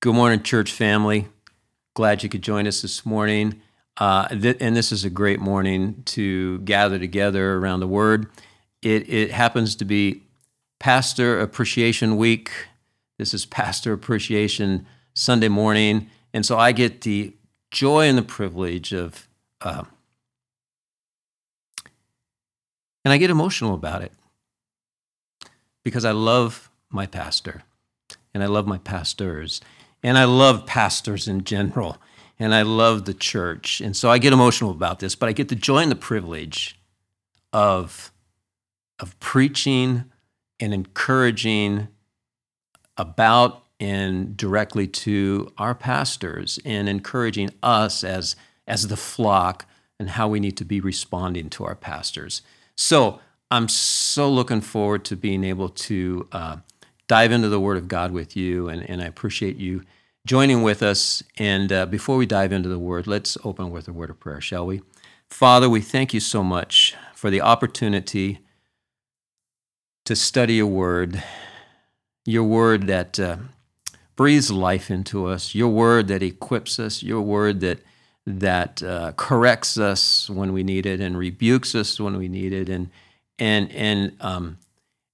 Good morning, church family. Glad you could join us this morning. Uh, th- and this is a great morning to gather together around the Word. It, it happens to be Pastor Appreciation Week. This is Pastor Appreciation Sunday morning. And so I get the joy and the privilege of, uh, and I get emotional about it because I love my pastor and I love my pastors and I love pastors in general and I love the church. And so I get emotional about this, but I get to join the privilege of, of preaching and encouraging about and directly to our pastors and encouraging us as, as the flock and how we need to be responding to our pastors. So I'm so looking forward to being able to uh, dive into the Word of God with you, and, and I appreciate you joining with us. And uh, before we dive into the Word, let's open with a word of prayer, shall we? Father, we thank you so much for the opportunity to study your Word, your Word that uh, breathes life into us, your Word that equips us, your Word that that uh, corrects us when we need it and rebukes us when we need it and and and um,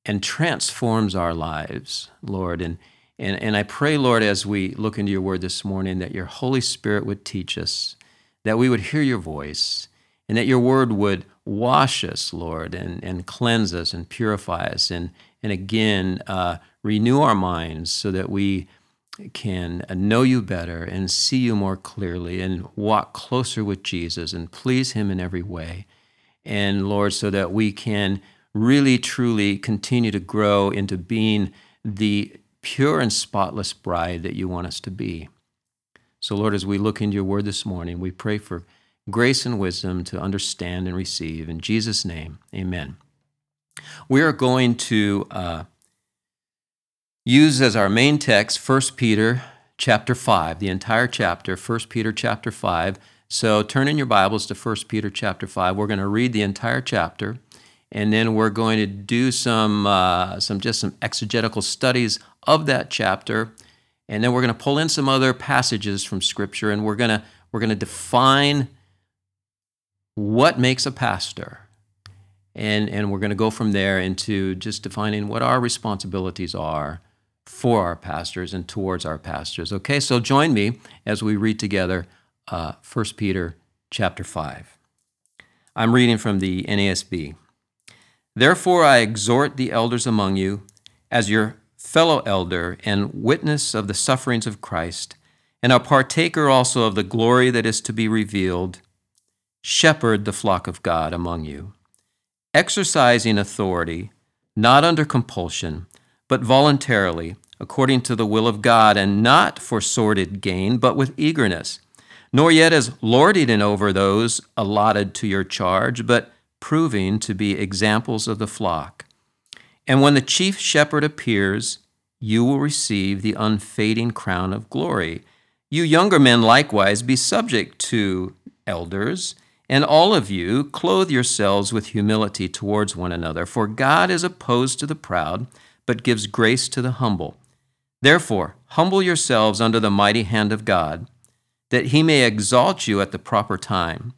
and transforms our lives, Lord. And, and, and I pray, Lord, as we look into your word this morning, that your Holy Spirit would teach us, that we would hear your voice, and that your word would wash us, Lord, and, and cleanse us and purify us, and, and again, uh, renew our minds so that we can know you better and see you more clearly and walk closer with Jesus and please him in every way. And Lord, so that we can really truly continue to grow into being the pure and spotless bride that you want us to be. So, Lord, as we look into your word this morning, we pray for grace and wisdom to understand and receive. In Jesus' name, amen. We are going to uh, use as our main text 1 Peter chapter 5, the entire chapter, 1 Peter chapter 5. So turn in your Bibles to 1 Peter chapter 5. We're going to read the entire chapter and then we're going to do some uh, some just some exegetical studies of that chapter, and then we're going to pull in some other passages from Scripture, and we're going to we're to define what makes a pastor, and and we're going to go from there into just defining what our responsibilities are for our pastors and towards our pastors. Okay, so join me as we read together uh, 1 Peter chapter 5. I'm reading from the NASB. Therefore, I exhort the elders among you, as your fellow elder and witness of the sufferings of Christ, and a partaker also of the glory that is to be revealed, shepherd the flock of God among you, exercising authority, not under compulsion, but voluntarily, according to the will of God, and not for sordid gain, but with eagerness, nor yet as lording over those allotted to your charge, but proving to be examples of the flock. And when the chief shepherd appears, you will receive the unfading crown of glory. You younger men likewise be subject to elders, and all of you clothe yourselves with humility towards one another, for God is opposed to the proud, but gives grace to the humble. Therefore, humble yourselves under the mighty hand of God, that he may exalt you at the proper time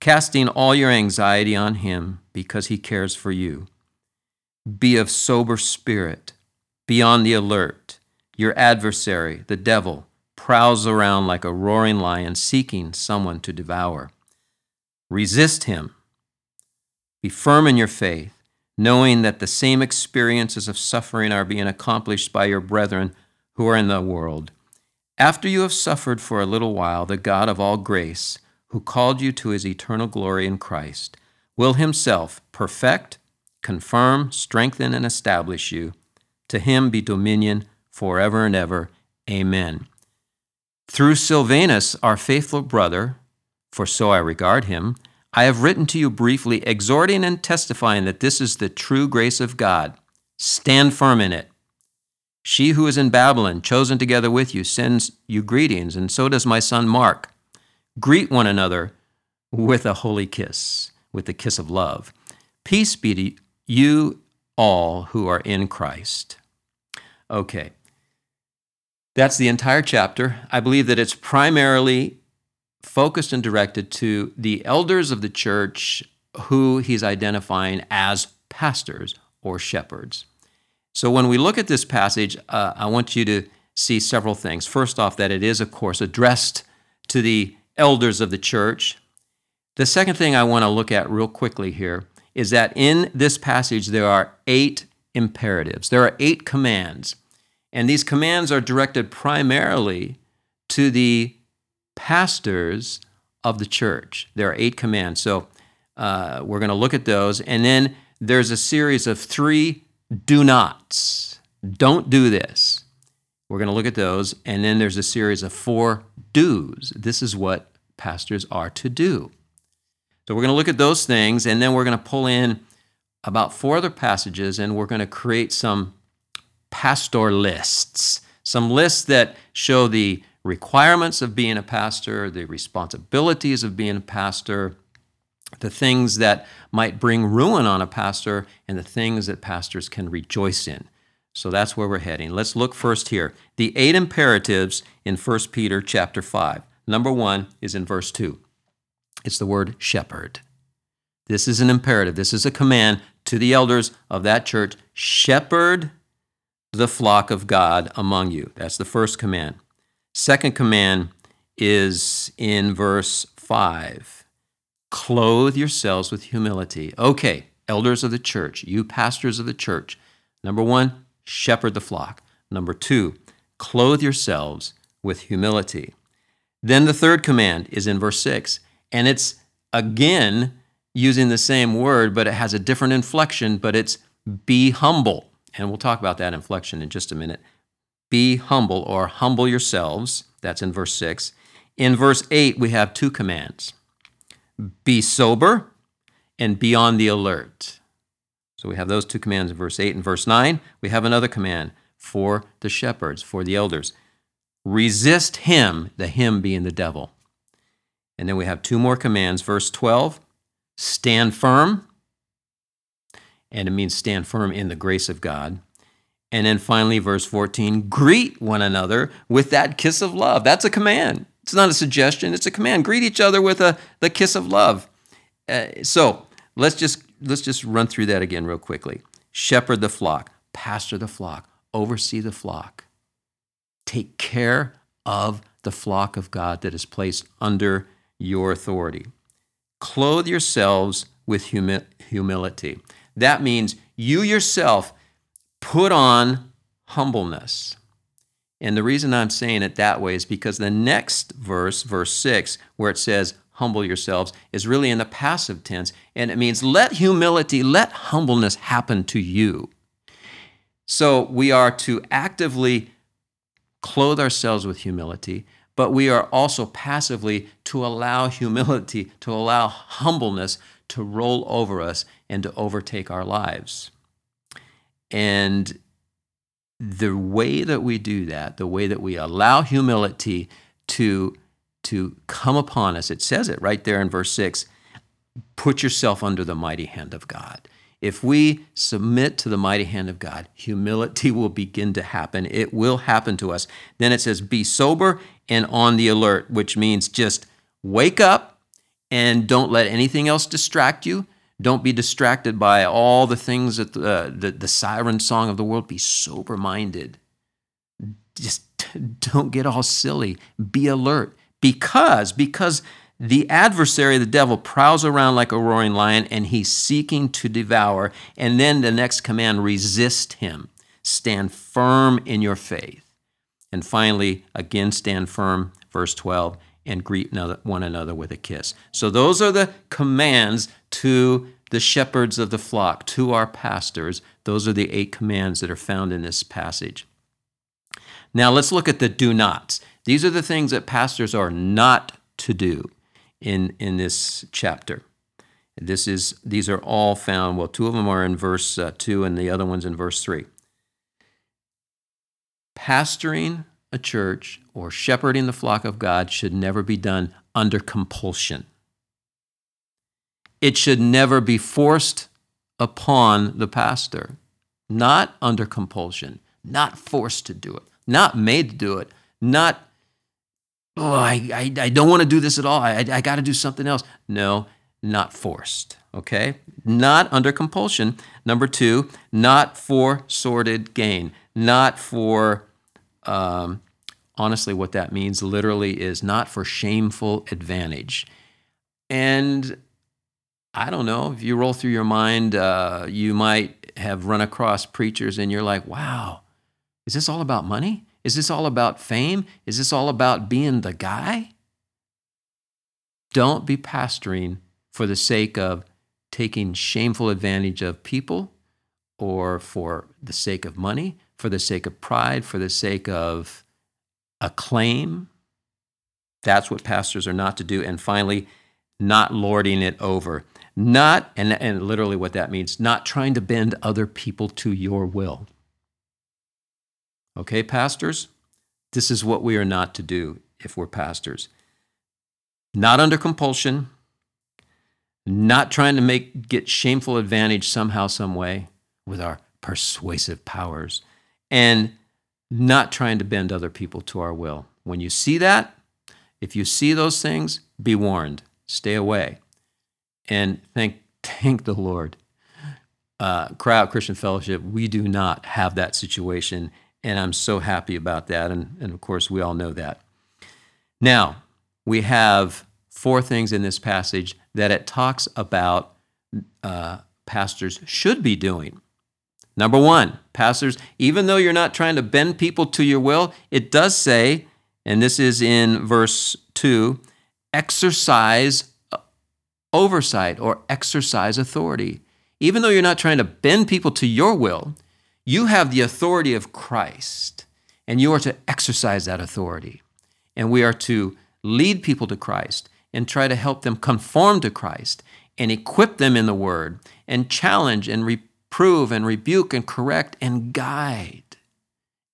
casting all your anxiety on Him because He cares for you. Be of sober spirit, be on the alert. Your adversary, the devil, prowls around like a roaring lion seeking someone to devour. Resist him. Be firm in your faith, knowing that the same experiences of suffering are being accomplished by your brethren who are in the world. After you have suffered for a little while, the God of all grace, who called you to his eternal glory in Christ, will himself perfect, confirm, strengthen, and establish you. To him be dominion forever and ever. Amen. Through Silvanus, our faithful brother, for so I regard him, I have written to you briefly, exhorting and testifying that this is the true grace of God. Stand firm in it. She who is in Babylon, chosen together with you, sends you greetings, and so does my son Mark. Greet one another with a holy kiss, with the kiss of love. Peace be to you all who are in Christ. Okay. That's the entire chapter. I believe that it's primarily focused and directed to the elders of the church who he's identifying as pastors or shepherds. So when we look at this passage, uh, I want you to see several things. First off, that it is, of course, addressed to the elders of the church. The second thing I want to look at real quickly here is that in this passage there are eight imperatives, there are eight commands. And these commands are directed primarily to the pastors of the church. There are eight commands. So uh, we're going to look at those. And then there's a series of three do nots. Don't do this. We're going to look at those. And then there's a series of four do's. This is what pastors are to do. So we're going to look at those things. And then we're going to pull in about four other passages and we're going to create some pastor lists, some lists that show the requirements of being a pastor, the responsibilities of being a pastor, the things that might bring ruin on a pastor, and the things that pastors can rejoice in. So that's where we're heading. Let's look first here. The eight imperatives in 1 Peter chapter 5. Number 1 is in verse 2. It's the word shepherd. This is an imperative. This is a command to the elders of that church, shepherd the flock of God among you. That's the first command. Second command is in verse 5 clothe yourselves with humility. Okay, elders of the church, you pastors of the church. Number one, shepherd the flock. Number two, clothe yourselves with humility. Then the third command is in verse 6, and it's again using the same word, but it has a different inflection, but it's be humble and we'll talk about that inflection in just a minute. Be humble or humble yourselves. That's in verse 6. In verse 8, we have two commands be sober and be on the alert. So we have those two commands in verse 8 and verse 9. We have another command for the shepherds, for the elders resist him, the him being the devil. And then we have two more commands. Verse 12 stand firm and it means stand firm in the grace of God. And then finally, verse 14, greet one another with that kiss of love. That's a command. It's not a suggestion, it's a command. Greet each other with a, the kiss of love. Uh, so let's just, let's just run through that again real quickly. Shepherd the flock, pastor the flock, oversee the flock, take care of the flock of God that is placed under your authority. Clothe yourselves with humi- humility. That means you yourself put on humbleness. And the reason I'm saying it that way is because the next verse, verse 6, where it says, humble yourselves, is really in the passive tense. And it means let humility, let humbleness happen to you. So we are to actively clothe ourselves with humility, but we are also passively to allow humility, to allow humbleness to roll over us and to overtake our lives. And the way that we do that, the way that we allow humility to, to come upon us, it says it right there in verse 6 put yourself under the mighty hand of God. If we submit to the mighty hand of God, humility will begin to happen. It will happen to us. Then it says, be sober and on the alert, which means just wake up and don't let anything else distract you. Don't be distracted by all the things that the, the, the siren song of the world. Be sober minded. Just don't get all silly. Be alert. Because, because the adversary, the devil, prowls around like a roaring lion and he's seeking to devour. And then the next command resist him. Stand firm in your faith. And finally, again, stand firm. Verse 12 and greet one another with a kiss. So, those are the commands to the shepherds of the flock, to our pastors. Those are the eight commands that are found in this passage. Now, let's look at the do nots. These are the things that pastors are not to do in, in this chapter. This is, these are all found, well, two of them are in verse uh, 2 and the other one's in verse 3. Pastoring a church or shepherding the flock of God should never be done under compulsion. It should never be forced upon the pastor, not under compulsion, not forced to do it. not made to do it, not, oh, I, I, I don't want to do this at all. I, I got to do something else. No, not forced. Okay? Not under compulsion. Number two, not for sordid gain, not for, um, honestly, what that means literally is not for shameful advantage. And I don't know, if you roll through your mind, uh, you might have run across preachers and you're like, wow, is this all about money? Is this all about fame? Is this all about being the guy? Don't be pastoring for the sake of taking shameful advantage of people or for the sake of money, for the sake of pride, for the sake of acclaim. That's what pastors are not to do. And finally, not lording it over. Not, and, and literally what that means, not trying to bend other people to your will. Okay, pastors? This is what we are not to do if we're pastors. Not under compulsion, not trying to make get shameful advantage somehow, some way with our persuasive powers, and not trying to bend other people to our will. When you see that, if you see those things, be warned. Stay away. And thank, thank the Lord. Uh, Cryy Out Christian Fellowship, we do not have that situation. And I'm so happy about that. And, and of course, we all know that. Now, we have four things in this passage that it talks about uh, pastors should be doing. Number one, pastors, even though you're not trying to bend people to your will, it does say, and this is in verse 2 exercise oversight or exercise authority. Even though you're not trying to bend people to your will, you have the authority of Christ, and you are to exercise that authority. And we are to lead people to Christ and try to help them conform to Christ and equip them in the Word and challenge and reprove and rebuke and correct and guide.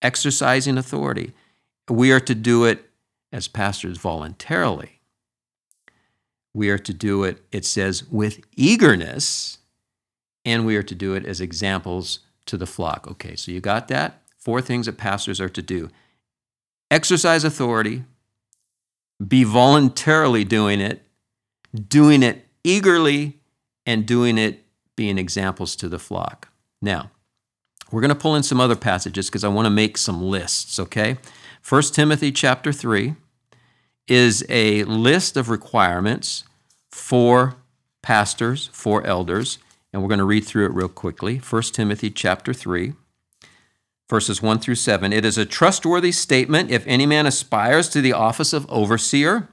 Exercising authority. We are to do it as pastors voluntarily we are to do it, it says, with eagerness, and we are to do it as examples to the flock. Okay, so you got that? Four things that pastors are to do exercise authority, be voluntarily doing it, doing it eagerly, and doing it being examples to the flock. Now, we're going to pull in some other passages because I want to make some lists, okay? 1 Timothy chapter 3 is a list of requirements for pastors, for elders, and we're going to read through it real quickly. 1 Timothy chapter 3, verses 1 through 7. It is a trustworthy statement if any man aspires to the office of overseer.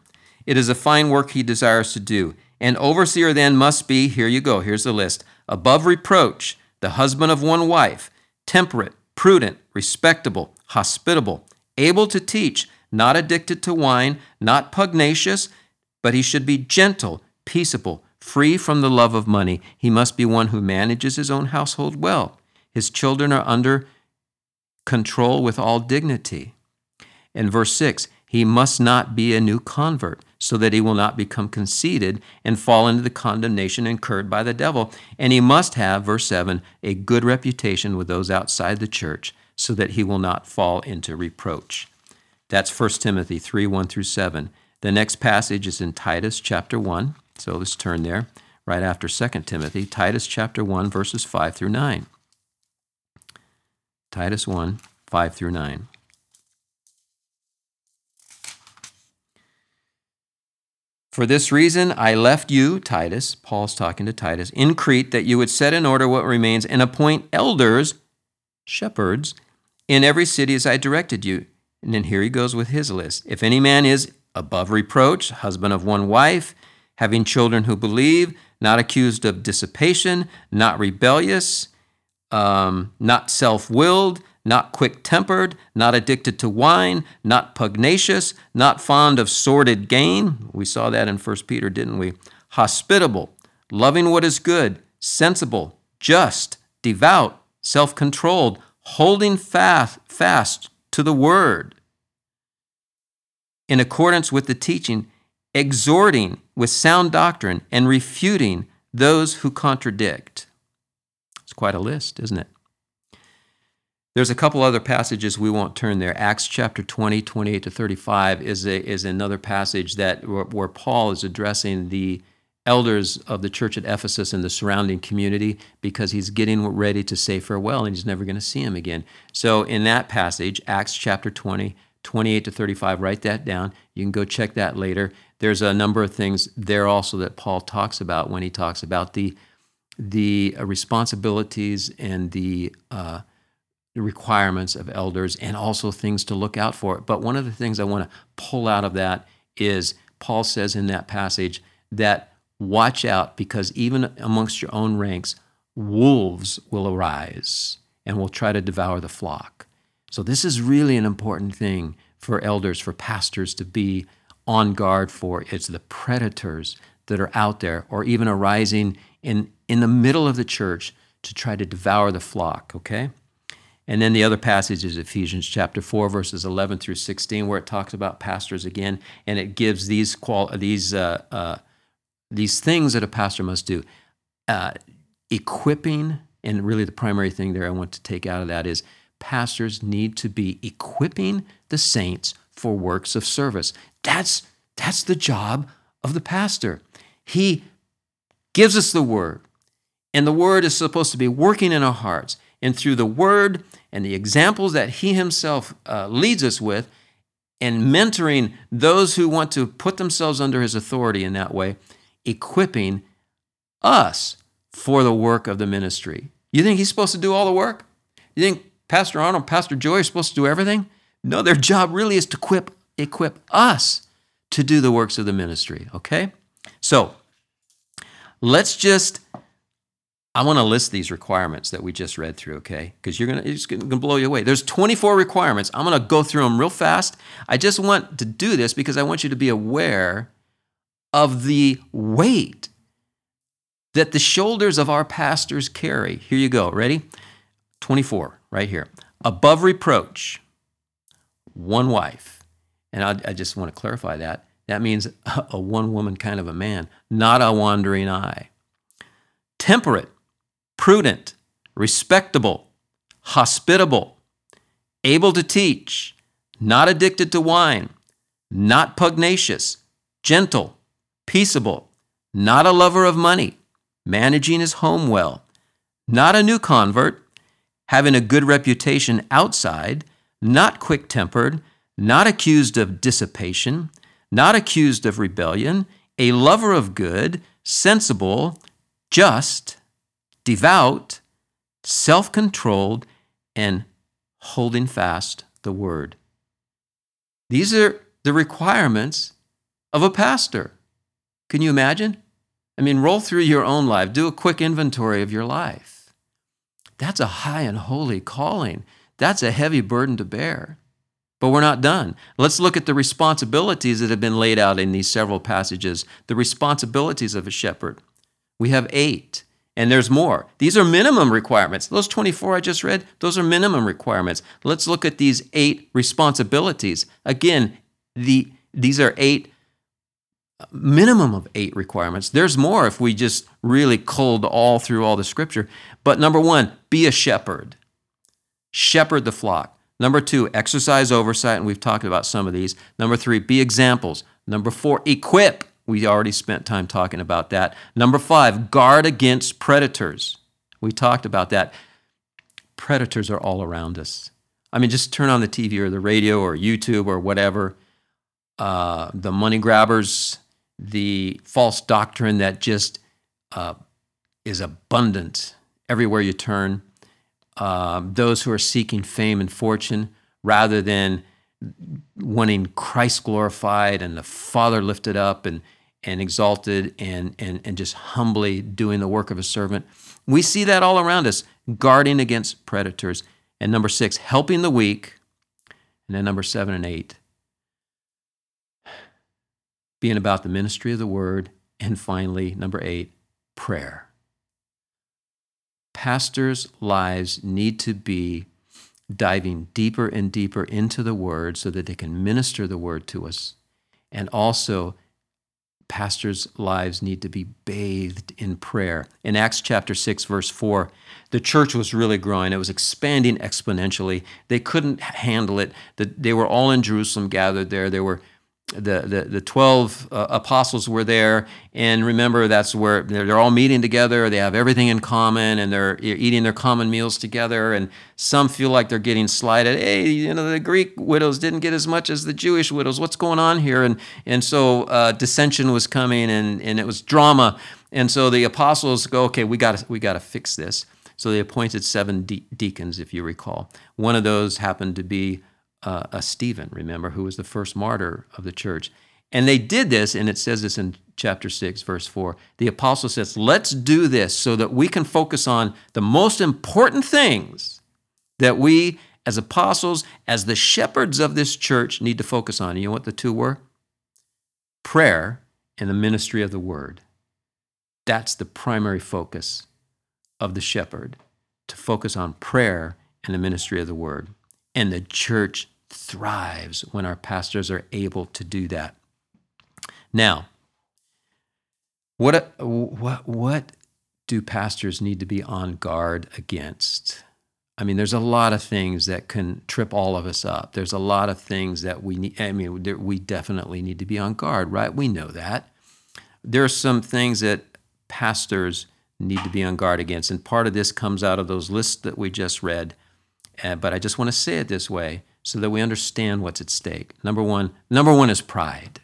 It is a fine work he desires to do. An overseer then must be, here you go, here's the list, above reproach, the husband of one wife, temperate, prudent, respectable, hospitable, able to teach, not addicted to wine, not pugnacious, but he should be gentle, peaceable, free from the love of money. He must be one who manages his own household well. His children are under control with all dignity. In verse 6, he must not be a new convert, so that he will not become conceited and fall into the condemnation incurred by the devil. And he must have, verse 7, a good reputation with those outside the church, so that he will not fall into reproach. That's 1 Timothy 3 1 through 7. The next passage is in Titus chapter 1. So let's turn there right after 2 Timothy, Titus chapter 1, verses 5 through 9. Titus 1, 5 through 9. For this reason I left you, Titus, Paul's talking to Titus, in Crete, that you would set in order what remains and appoint elders, shepherds, in every city as I directed you. And then here he goes with his list. If any man is above reproach, husband of one wife, having children who believe, not accused of dissipation, not rebellious, um, not self willed, not quick tempered, not addicted to wine, not pugnacious, not fond of sordid gain. We saw that in 1 Peter, didn't we? Hospitable, loving what is good, sensible, just, devout, self controlled, holding fast, fast to the word in accordance with the teaching, exhorting with sound doctrine, and refuting those who contradict. It's quite a list, isn't it? There's a couple other passages we won't turn there. Acts chapter 20, 28 to 35 is, a, is another passage that where, Paul is addressing the elders of the church at Ephesus and the surrounding community because he's getting ready to say farewell and he's never going to see him again. So, in that passage, Acts chapter 20, 28 to 35, write that down. You can go check that later. There's a number of things there also that Paul talks about when he talks about the, the responsibilities and the uh, requirements of elders and also things to look out for. But one of the things I want to pull out of that is Paul says in that passage that watch out because even amongst your own ranks, wolves will arise and will try to devour the flock. So, this is really an important thing for elders, for pastors to be on guard for. It's the predators that are out there or even arising in, in the middle of the church to try to devour the flock, okay? And then the other passage is Ephesians chapter 4, verses 11 through 16, where it talks about pastors again, and it gives these, qual- these, uh, uh, these things that a pastor must do. Uh, equipping, and really the primary thing there I want to take out of that is pastors need to be equipping the saints for works of service. That's, that's the job of the pastor. He gives us the word, and the word is supposed to be working in our hearts. And through the word and the examples that he himself uh, leads us with, and mentoring those who want to put themselves under his authority in that way, equipping us for the work of the ministry. You think he's supposed to do all the work? You think Pastor Arnold, Pastor Joy are supposed to do everything? No, their job really is to equip, equip us to do the works of the ministry, okay? So let's just I want to list these requirements that we just read through, okay? Because you're gonna it's gonna blow you away. There's 24 requirements. I'm gonna go through them real fast. I just want to do this because I want you to be aware of the weight that the shoulders of our pastors carry. Here you go. Ready? 24, right here. Above reproach, one wife. And I, I just want to clarify that. That means a, a one woman kind of a man, not a wandering eye. Temperate, prudent, respectable, hospitable, able to teach, not addicted to wine, not pugnacious, gentle, peaceable, not a lover of money, managing his home well, not a new convert, having a good reputation outside, not quick tempered, not accused of dissipation, not accused of rebellion, a lover of good, sensible, just, devout, self controlled, and holding fast the word. These are the requirements of a pastor. Can you imagine? I mean, roll through your own life, do a quick inventory of your life. That's a high and holy calling. That's a heavy burden to bear. But we're not done. Let's look at the responsibilities that have been laid out in these several passages. The responsibilities of a shepherd. We have eight. And there's more. These are minimum requirements. Those 24 I just read, those are minimum requirements. Let's look at these eight responsibilities. Again, the, these are eight minimum of eight requirements. There's more if we just really culled all through all the scripture. But number one, be a shepherd. Shepherd the flock. Number two, exercise oversight, and we've talked about some of these. Number three, be examples. Number four, equip. We already spent time talking about that. Number five, guard against predators. We talked about that. Predators are all around us. I mean, just turn on the TV or the radio or YouTube or whatever. Uh, the money grabbers, the false doctrine that just uh, is abundant everywhere you turn. Uh, those who are seeking fame and fortune rather than wanting Christ glorified and the Father lifted up and and exalted and, and, and just humbly doing the work of a servant. We see that all around us, guarding against predators. And number six, helping the weak. And then number seven and eight, being about the ministry of the word. And finally, number eight, prayer. Pastors' lives need to be diving deeper and deeper into the word so that they can minister the word to us and also pastors' lives need to be bathed in prayer. In Acts chapter 6, verse 4, the church was really growing. It was expanding exponentially. They couldn't handle it. They were all in Jerusalem gathered there. There were the, the, the 12 uh, apostles were there. And remember that's where they're, they're, all meeting together. They have everything in common and they're eating their common meals together. And some feel like they're getting slighted. Hey you know the greek widows didn't get as much as the jewish widows. What's going on here? And, and so uh, dissension was coming and, and it was drama. And so the apostles go okay we got we got to fix this. So they appointed seven de- deacons if you recall. One of those happened to be uh, a Stephen, remember, who was the first martyr of the church. And they did this, and it says this in chapter 6, verse 4. The apostle says, Let's do this so that we can focus on the most important things that we, as apostles, as the shepherds of this church, need to focus on. You know what the two were? Prayer and the ministry of the word. That's the primary focus of the shepherd, to focus on prayer and the ministry of the word. And the church thrives when our pastors are able to do that. Now, what, what, what do pastors need to be on guard against? I mean, there's a lot of things that can trip all of us up. There's a lot of things that we need. I mean, we definitely need to be on guard, right? We know that. There are some things that pastors need to be on guard against. And part of this comes out of those lists that we just read. Uh, but I just want to say it this way so that we understand what's at stake. Number one, number one is pride.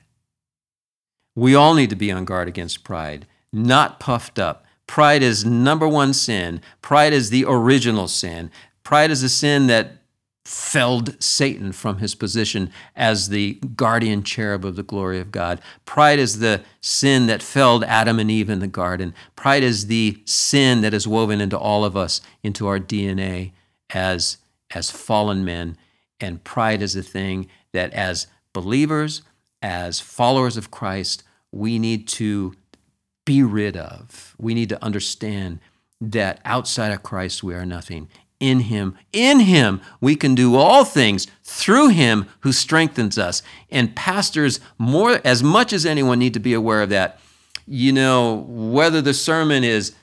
We all need to be on guard against pride, not puffed up. Pride is number one sin. Pride is the original sin. Pride is a sin that felled Satan from his position as the guardian cherub of the glory of God. Pride is the sin that felled Adam and Eve in the garden. Pride is the sin that is woven into all of us, into our DNA as, as fallen men and pride is a thing that, as believers, as followers of Christ, we need to be rid of. We need to understand that outside of Christ, we are nothing. In Him, in Him, we can do all things through Him who strengthens us. And pastors, more as much as anyone, need to be aware of that. You know, whether the sermon is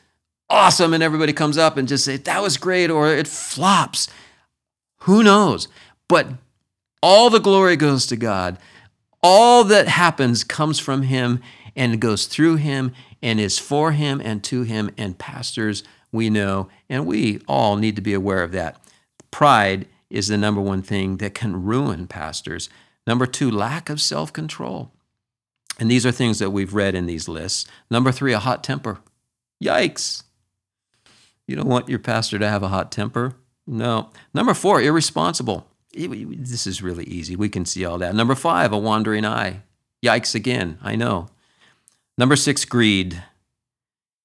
awesome and everybody comes up and just say, that was great, or it flops. Who knows? But all the glory goes to God. All that happens comes from Him and goes through Him and is for Him and to Him. And pastors, we know, and we all need to be aware of that. Pride is the number one thing that can ruin pastors. Number two, lack of self control. And these are things that we've read in these lists. Number three, a hot temper. Yikes. You don't want your pastor to have a hot temper? No. Number four, irresponsible this is really easy. We can see all that. Number five, a wandering eye. Yikes again, I know. Number six, greed.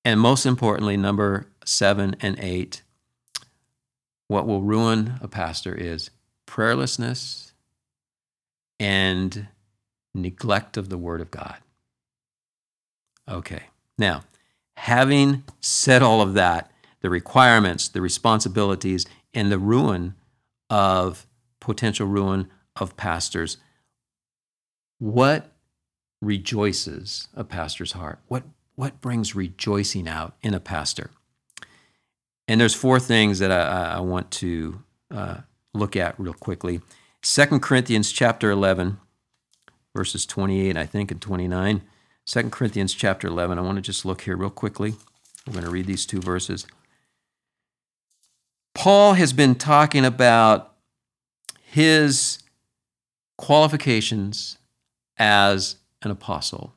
And most importantly, number seven and eight, what will ruin a pastor is prayerlessness and neglect of the Word of God. Okay, now, having said all of that, the requirements, the responsibilities, and the ruin of potential ruin of pastors. What rejoices a pastor's heart? What, what brings rejoicing out in a pastor? And there's four things that I, I want to uh, look at real quickly. Second Corinthians chapter 11, verses 28, I think, and 29. 2 Corinthians chapter 11. I want to just look here real quickly. We're going to read these two verses. Paul has been talking about his qualifications as an apostle.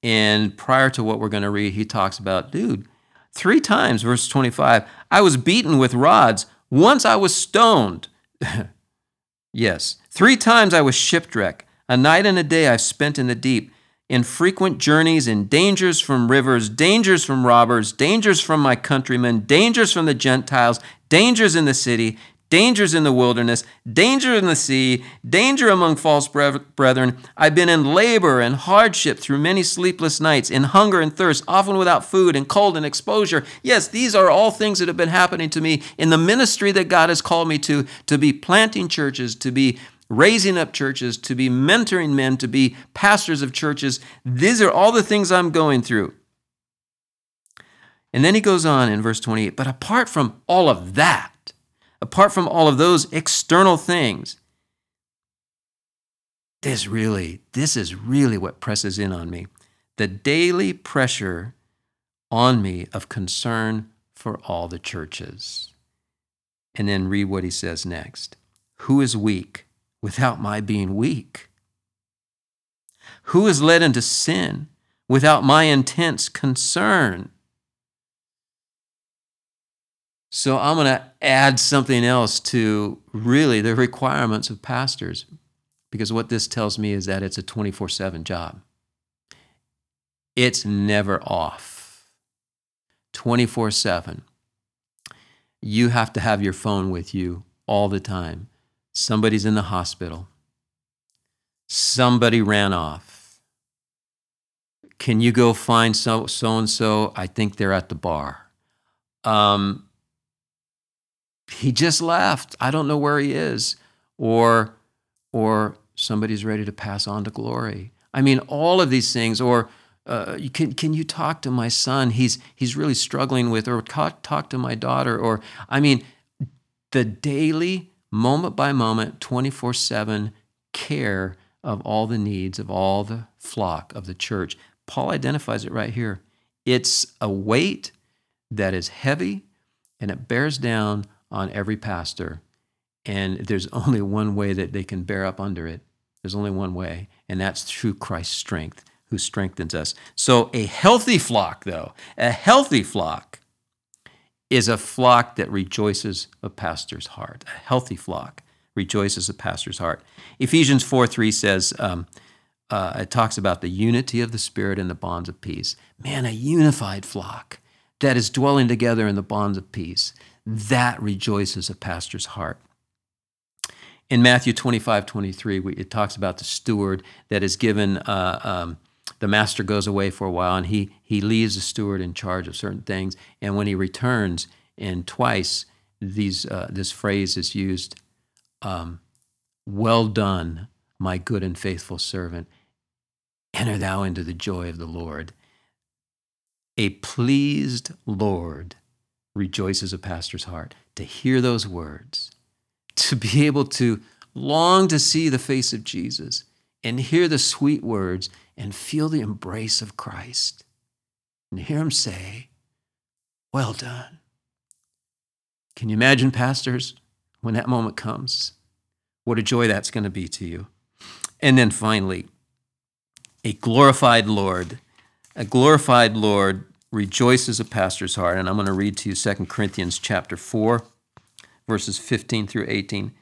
And prior to what we're going to read, he talks about, dude, three times, verse 25, I was beaten with rods. Once I was stoned. yes. Three times I was shipwrecked. A night and a day I've spent in the deep, in frequent journeys, in dangers from rivers, dangers from robbers, dangers from my countrymen, dangers from the Gentiles, dangers in the city, dangers in the wilderness, danger in the sea, danger among false brethren. I've been in labor and hardship through many sleepless nights, in hunger and thirst, often without food, and cold and exposure. Yes, these are all things that have been happening to me in the ministry that God has called me to, to be planting churches, to be raising up churches, to be mentoring men, to be pastors of churches. These are all the things I'm going through. And then he goes on in verse 28 But apart from all of that, apart from all of those external things, this really, this is really what presses in on me. The daily pressure on me of concern for all the churches. And then read what he says next. Who is weak without my being weak? Who is led into sin without my intense concern? So I'm going to add something else to really the requirements of pastors because what this tells me is that it's a 24 7 job. It's never off. 24 7. You have to have your phone with you all the time. Somebody's in the hospital. Somebody ran off. Can you go find so so and so? I think they're at the bar. Um, he just left. I don't know where he is. Or, or somebody's ready to pass on to glory. I mean, all of these things. Or uh, can can you talk to my son? He's he's really struggling with, or talk, talk to my daughter. Or I mean, the daily, moment by moment, twenty four seven care of all the needs of all the flock of the church. Paul identifies it right here. It's a weight that is heavy, and it bears down on every pastor. And there's only one way that they can bear up under it. There's only one way, and that's through Christ's strength, who strengthens us. So, a healthy flock, though, a healthy flock is a flock that rejoices a pastor's heart. A healthy flock rejoices a pastor's heart. Ephesians 4 3 says, um, uh, it talks about the unity of the Spirit and the bonds of peace. Man, a unified flock that is dwelling together in the bonds of peace that rejoices a pastor's heart. In Matthew 25, 23, it talks about the steward that is given, uh, um, the master goes away for a while and he, he leaves the steward in charge of certain things. And when he returns, and twice these, uh, this phrase is used um, Well done, my good and faithful servant. Enter thou into the joy of the Lord. A pleased Lord rejoices a pastor's heart to hear those words, to be able to long to see the face of Jesus and hear the sweet words and feel the embrace of Christ and hear him say, Well done. Can you imagine, pastors, when that moment comes? What a joy that's going to be to you. And then finally, a glorified Lord. A glorified Lord rejoices a pastor's heart. And I'm going to read to you 2 Corinthians chapter 4, verses 15 through 18.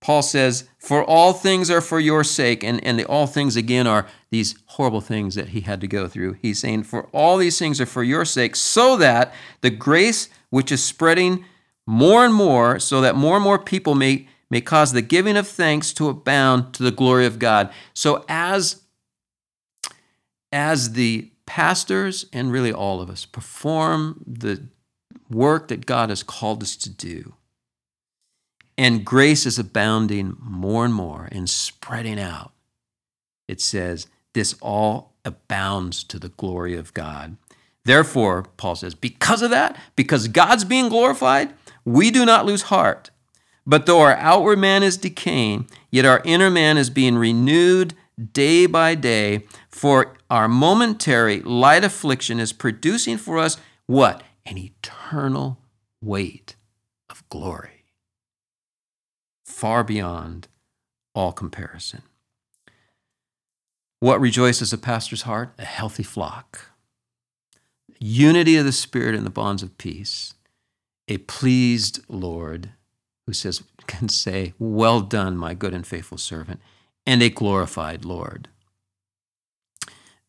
Paul says, For all things are for your sake. And, and the all things, again, are these horrible things that he had to go through. He's saying, For all these things are for your sake, so that the grace which is spreading more and more, so that more and more people may, may cause the giving of thanks to abound to the glory of God. So as, as the pastors and really all of us perform the work that God has called us to do. And grace is abounding more and more and spreading out. It says, This all abounds to the glory of God. Therefore, Paul says, because of that, because God's being glorified, we do not lose heart. But though our outward man is decaying, yet our inner man is being renewed day by day. For our momentary light affliction is producing for us what? An eternal weight of glory, far beyond all comparison. What rejoices a pastor's heart? A healthy flock. Unity of the Spirit in the bonds of peace. A pleased Lord who says, can say, Well done, my good and faithful servant, and a glorified Lord.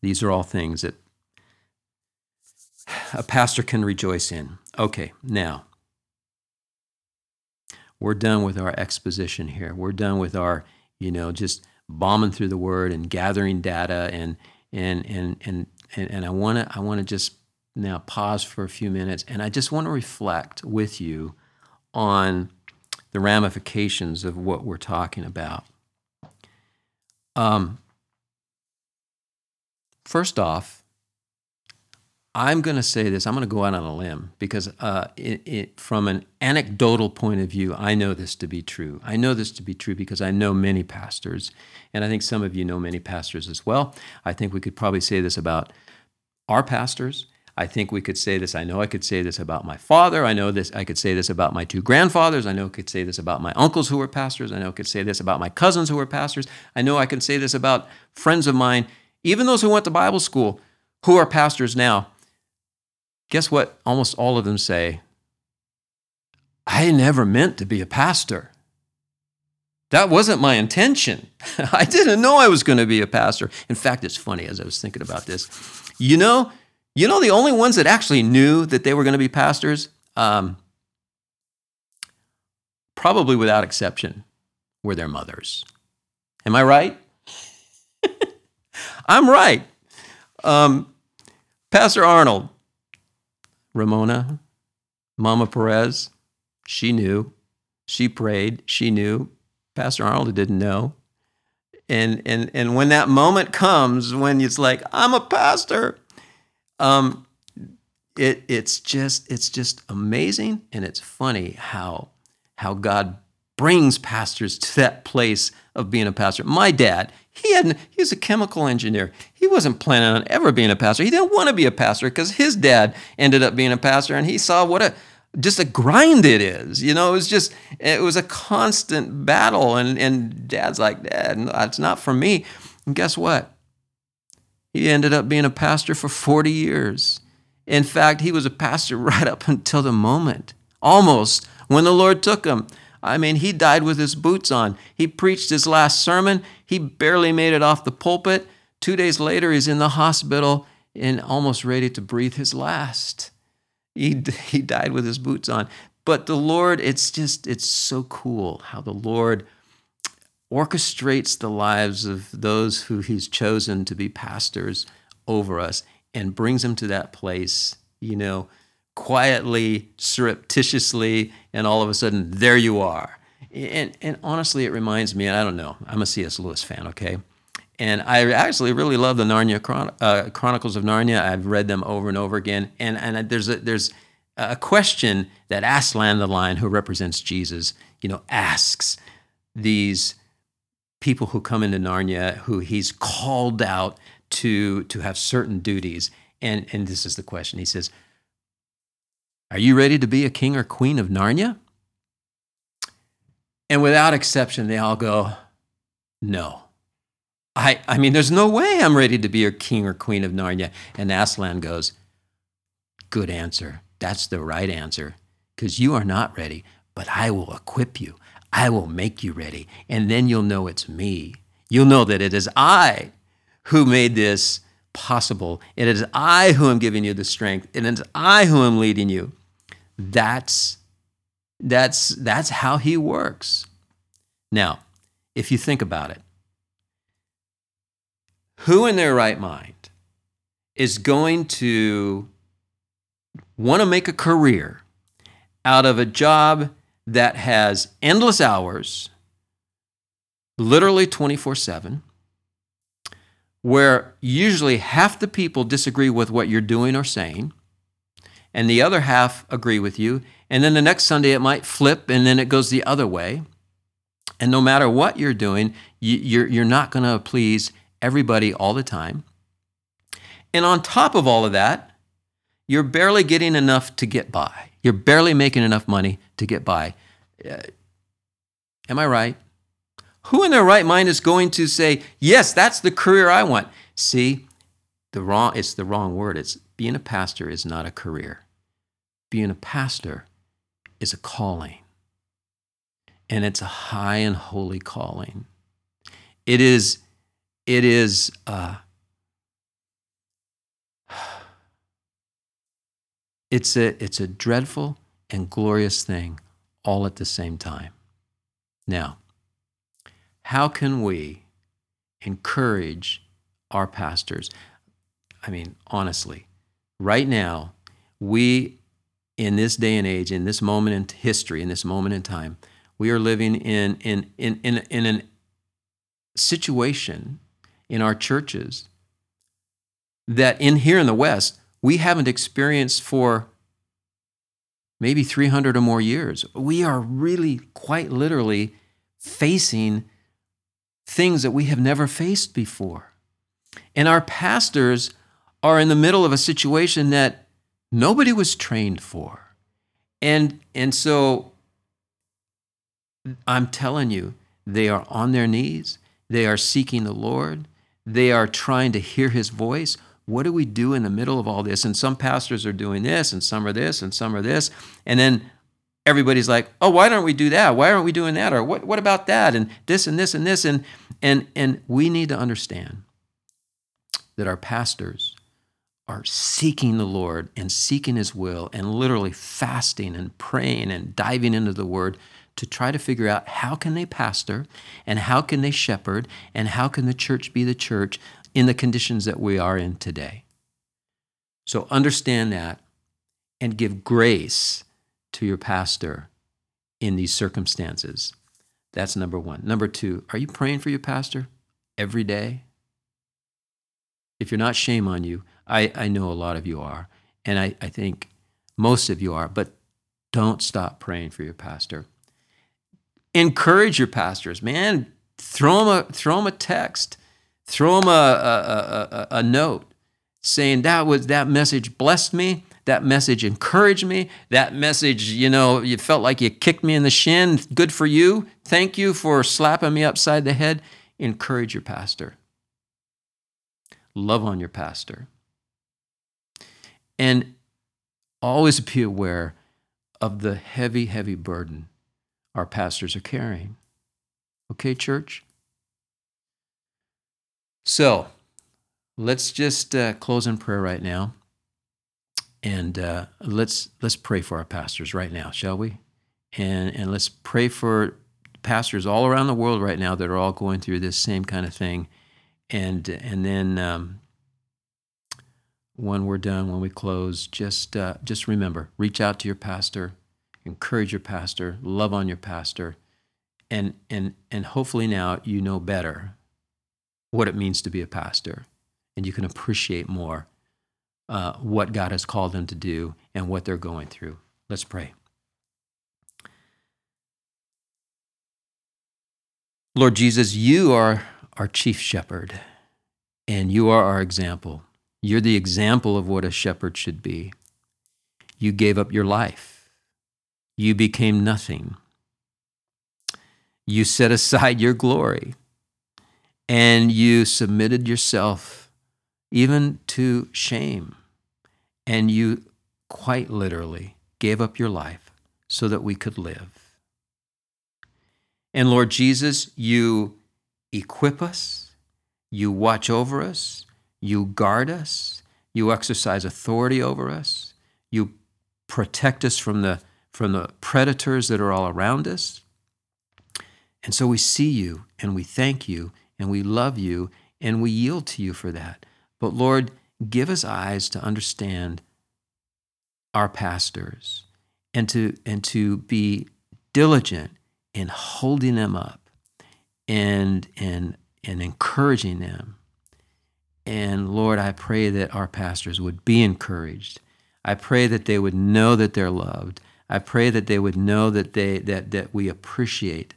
These are all things that a pastor can rejoice in. Okay, now we're done with our exposition here. We're done with our, you know, just bombing through the word and gathering data and and and and and, and I want to I want to just now pause for a few minutes and I just want to reflect with you on the ramifications of what we're talking about. Um, first off, I'm going to say this. I'm going to go out on a limb because, uh, it, it, from an anecdotal point of view, I know this to be true. I know this to be true because I know many pastors, and I think some of you know many pastors as well. I think we could probably say this about our pastors. I think we could say this. I know I could say this about my father. I know this. I could say this about my two grandfathers. I know I could say this about my uncles who were pastors. I know I could say this about my cousins who were pastors. I know I can say this about friends of mine, even those who went to Bible school, who are pastors now guess what almost all of them say? I never meant to be a pastor. That wasn't my intention. I didn't know I was going to be a pastor. In fact, it's funny as I was thinking about this. You know, you know the only ones that actually knew that they were going to be pastors, um, probably without exception, were their mothers. Am I right? I'm right. Um, Pastor Arnold, Ramona, Mama Perez, she knew. She prayed. She knew. Pastor Arnold didn't know. And, and, and when that moment comes, when it's like, I'm a pastor, um, it, it's just it's just amazing and it's funny how how God brings pastors to that place of being a pastor. My dad, he had he was a chemical engineer. He wasn't planning on ever being a pastor. He didn't want to be a pastor because his dad ended up being a pastor, and he saw what a just a grind it is. You know, it was just it was a constant battle, and and dad's like, Dad, that's not for me. And guess what? He ended up being a pastor for 40 years. In fact, he was a pastor right up until the moment, almost when the Lord took him. I mean, he died with his boots on. He preached his last sermon. He barely made it off the pulpit. Two days later, he's in the hospital and almost ready to breathe his last. He, he died with his boots on. But the Lord, it's just, it's so cool how the Lord orchestrates the lives of those who he's chosen to be pastors over us and brings them to that place, you know, quietly, surreptitiously, and all of a sudden, there you are. And, and honestly, it reminds me, and I don't know, I'm a C.S. Lewis fan, okay? And I actually really love the Narnia Chron- uh, Chronicles of Narnia. I've read them over and over again. And, and there's, a, there's a question that Aslan the lion, who represents Jesus, you know, asks these people who come into Narnia, who he's called out to, to have certain duties. And, and this is the question. He says, are you ready to be a king or queen of Narnia? And without exception, they all go, No. I, I mean, there's no way I'm ready to be a king or queen of Narnia. And Aslan goes, Good answer. That's the right answer. Because you are not ready, but I will equip you. I will make you ready. And then you'll know it's me. You'll know that it is I who made this possible. It is I who am giving you the strength. It is I who am leading you. That's that's that's how he works. Now, if you think about it, who in their right mind is going to want to make a career out of a job that has endless hours, literally 24 7, where usually half the people disagree with what you're doing or saying, and the other half agree with you. And then the next Sunday it might flip and then it goes the other way. And no matter what you're doing, you're, you're not going to please everybody all the time. And on top of all of that, you're barely getting enough to get by. You're barely making enough money to get by. Uh, am I right? Who in their right mind is going to say, "Yes, that's the career I want"? See, the wrong it's the wrong word. It's being a pastor is not a career. Being a pastor is a calling. And it's a high and holy calling. It is, it is, uh, it's a, it's a dreadful and glorious thing all at the same time. Now, how can we encourage our pastors? I mean, honestly, right now, we, in this day and age, in this moment in history, in this moment in time, we are living in, in, in, in, in an situation in our churches that in here in the West, we haven't experienced for maybe 300 or more years. We are really quite literally facing things that we have never faced before. And our pastors are in the middle of a situation that nobody was trained for. And, and so I'm telling you, they are on their knees, they are seeking the Lord, they are trying to hear his voice. What do we do in the middle of all this? And some pastors are doing this, and some are this, and some are this. And then everybody's like, oh, why don't we do that? Why aren't we doing that? Or what, what about that? And this and this and this. And, and, and we need to understand that our pastors are seeking the Lord and seeking His will and literally fasting and praying and diving into the Word to try to figure out how can they pastor and how can they shepherd and how can the church be the church in the conditions that we are in today. So understand that and give grace to your pastor in these circumstances. That's number one. Number two, are you praying for your pastor every day? If you're not, shame on you. I, I know a lot of you are, and I, I think most of you are, but don't stop praying for your pastor. Encourage your pastors, man. Throw them a, throw them a text, throw them a, a, a, a note saying that was that message blessed me that message encouraged me. That message, you know, you felt like you kicked me in the shin. Good for you. Thank you for slapping me upside the head. Encourage your pastor. Love on your pastor. And always be aware of the heavy, heavy burden our pastors are carrying. Okay, church? So let's just uh, close in prayer right now. And uh, let's let's pray for our pastors right now, shall we? And and let's pray for pastors all around the world right now that are all going through this same kind of thing. And and then um, when we're done, when we close, just uh, just remember, reach out to your pastor, encourage your pastor, love on your pastor, and and and hopefully now you know better what it means to be a pastor, and you can appreciate more uh, what God has called them to do and what they're going through. Let's pray. Lord Jesus, you are our chief shepherd, and you are our example. You're the example of what a shepherd should be. You gave up your life, you became nothing. You set aside your glory, and you submitted yourself even to shame and you quite literally gave up your life so that we could live. And Lord Jesus, you equip us, you watch over us, you guard us, you exercise authority over us, you protect us from the, from the predators that are all around us. And so we see you and we thank you and we love you and we yield to you for that. But Lord, give us eyes to understand our pastors and to, and to be diligent in holding them up and, and, and encouraging them. And Lord, I pray that our pastors would be encouraged. I pray that they would know that they're loved. I pray that they would know that, they, that, that we appreciate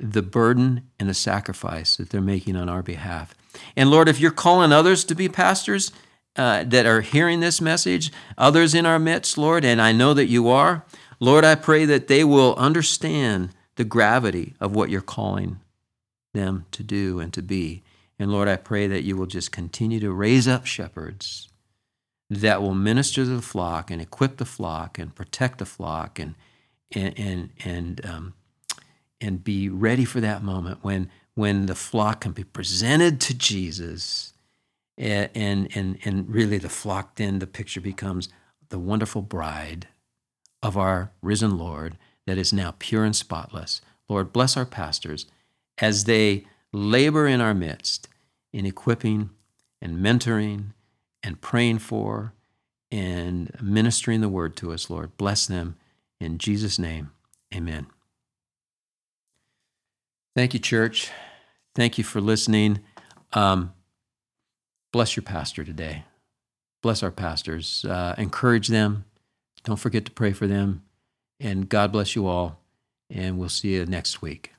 the burden and the sacrifice that they're making on our behalf. And Lord, if you're calling others to be pastors uh, that are hearing this message, others in our midst, Lord, and I know that you are, Lord, I pray that they will understand the gravity of what you're calling them to do and to be. And Lord, I pray that you will just continue to raise up shepherds that will minister to the flock and equip the flock and protect the flock and and and and um, and be ready for that moment when when the flock can be presented to Jesus, and and and really the flock then the picture becomes the wonderful bride of our risen Lord that is now pure and spotless. Lord, bless our pastors as they labor in our midst in equipping and mentoring and praying for and ministering the word to us, Lord. Bless them in Jesus' name. Amen. Thank you, church. Thank you for listening. Um, bless your pastor today. Bless our pastors. Uh, encourage them. Don't forget to pray for them. And God bless you all. And we'll see you next week.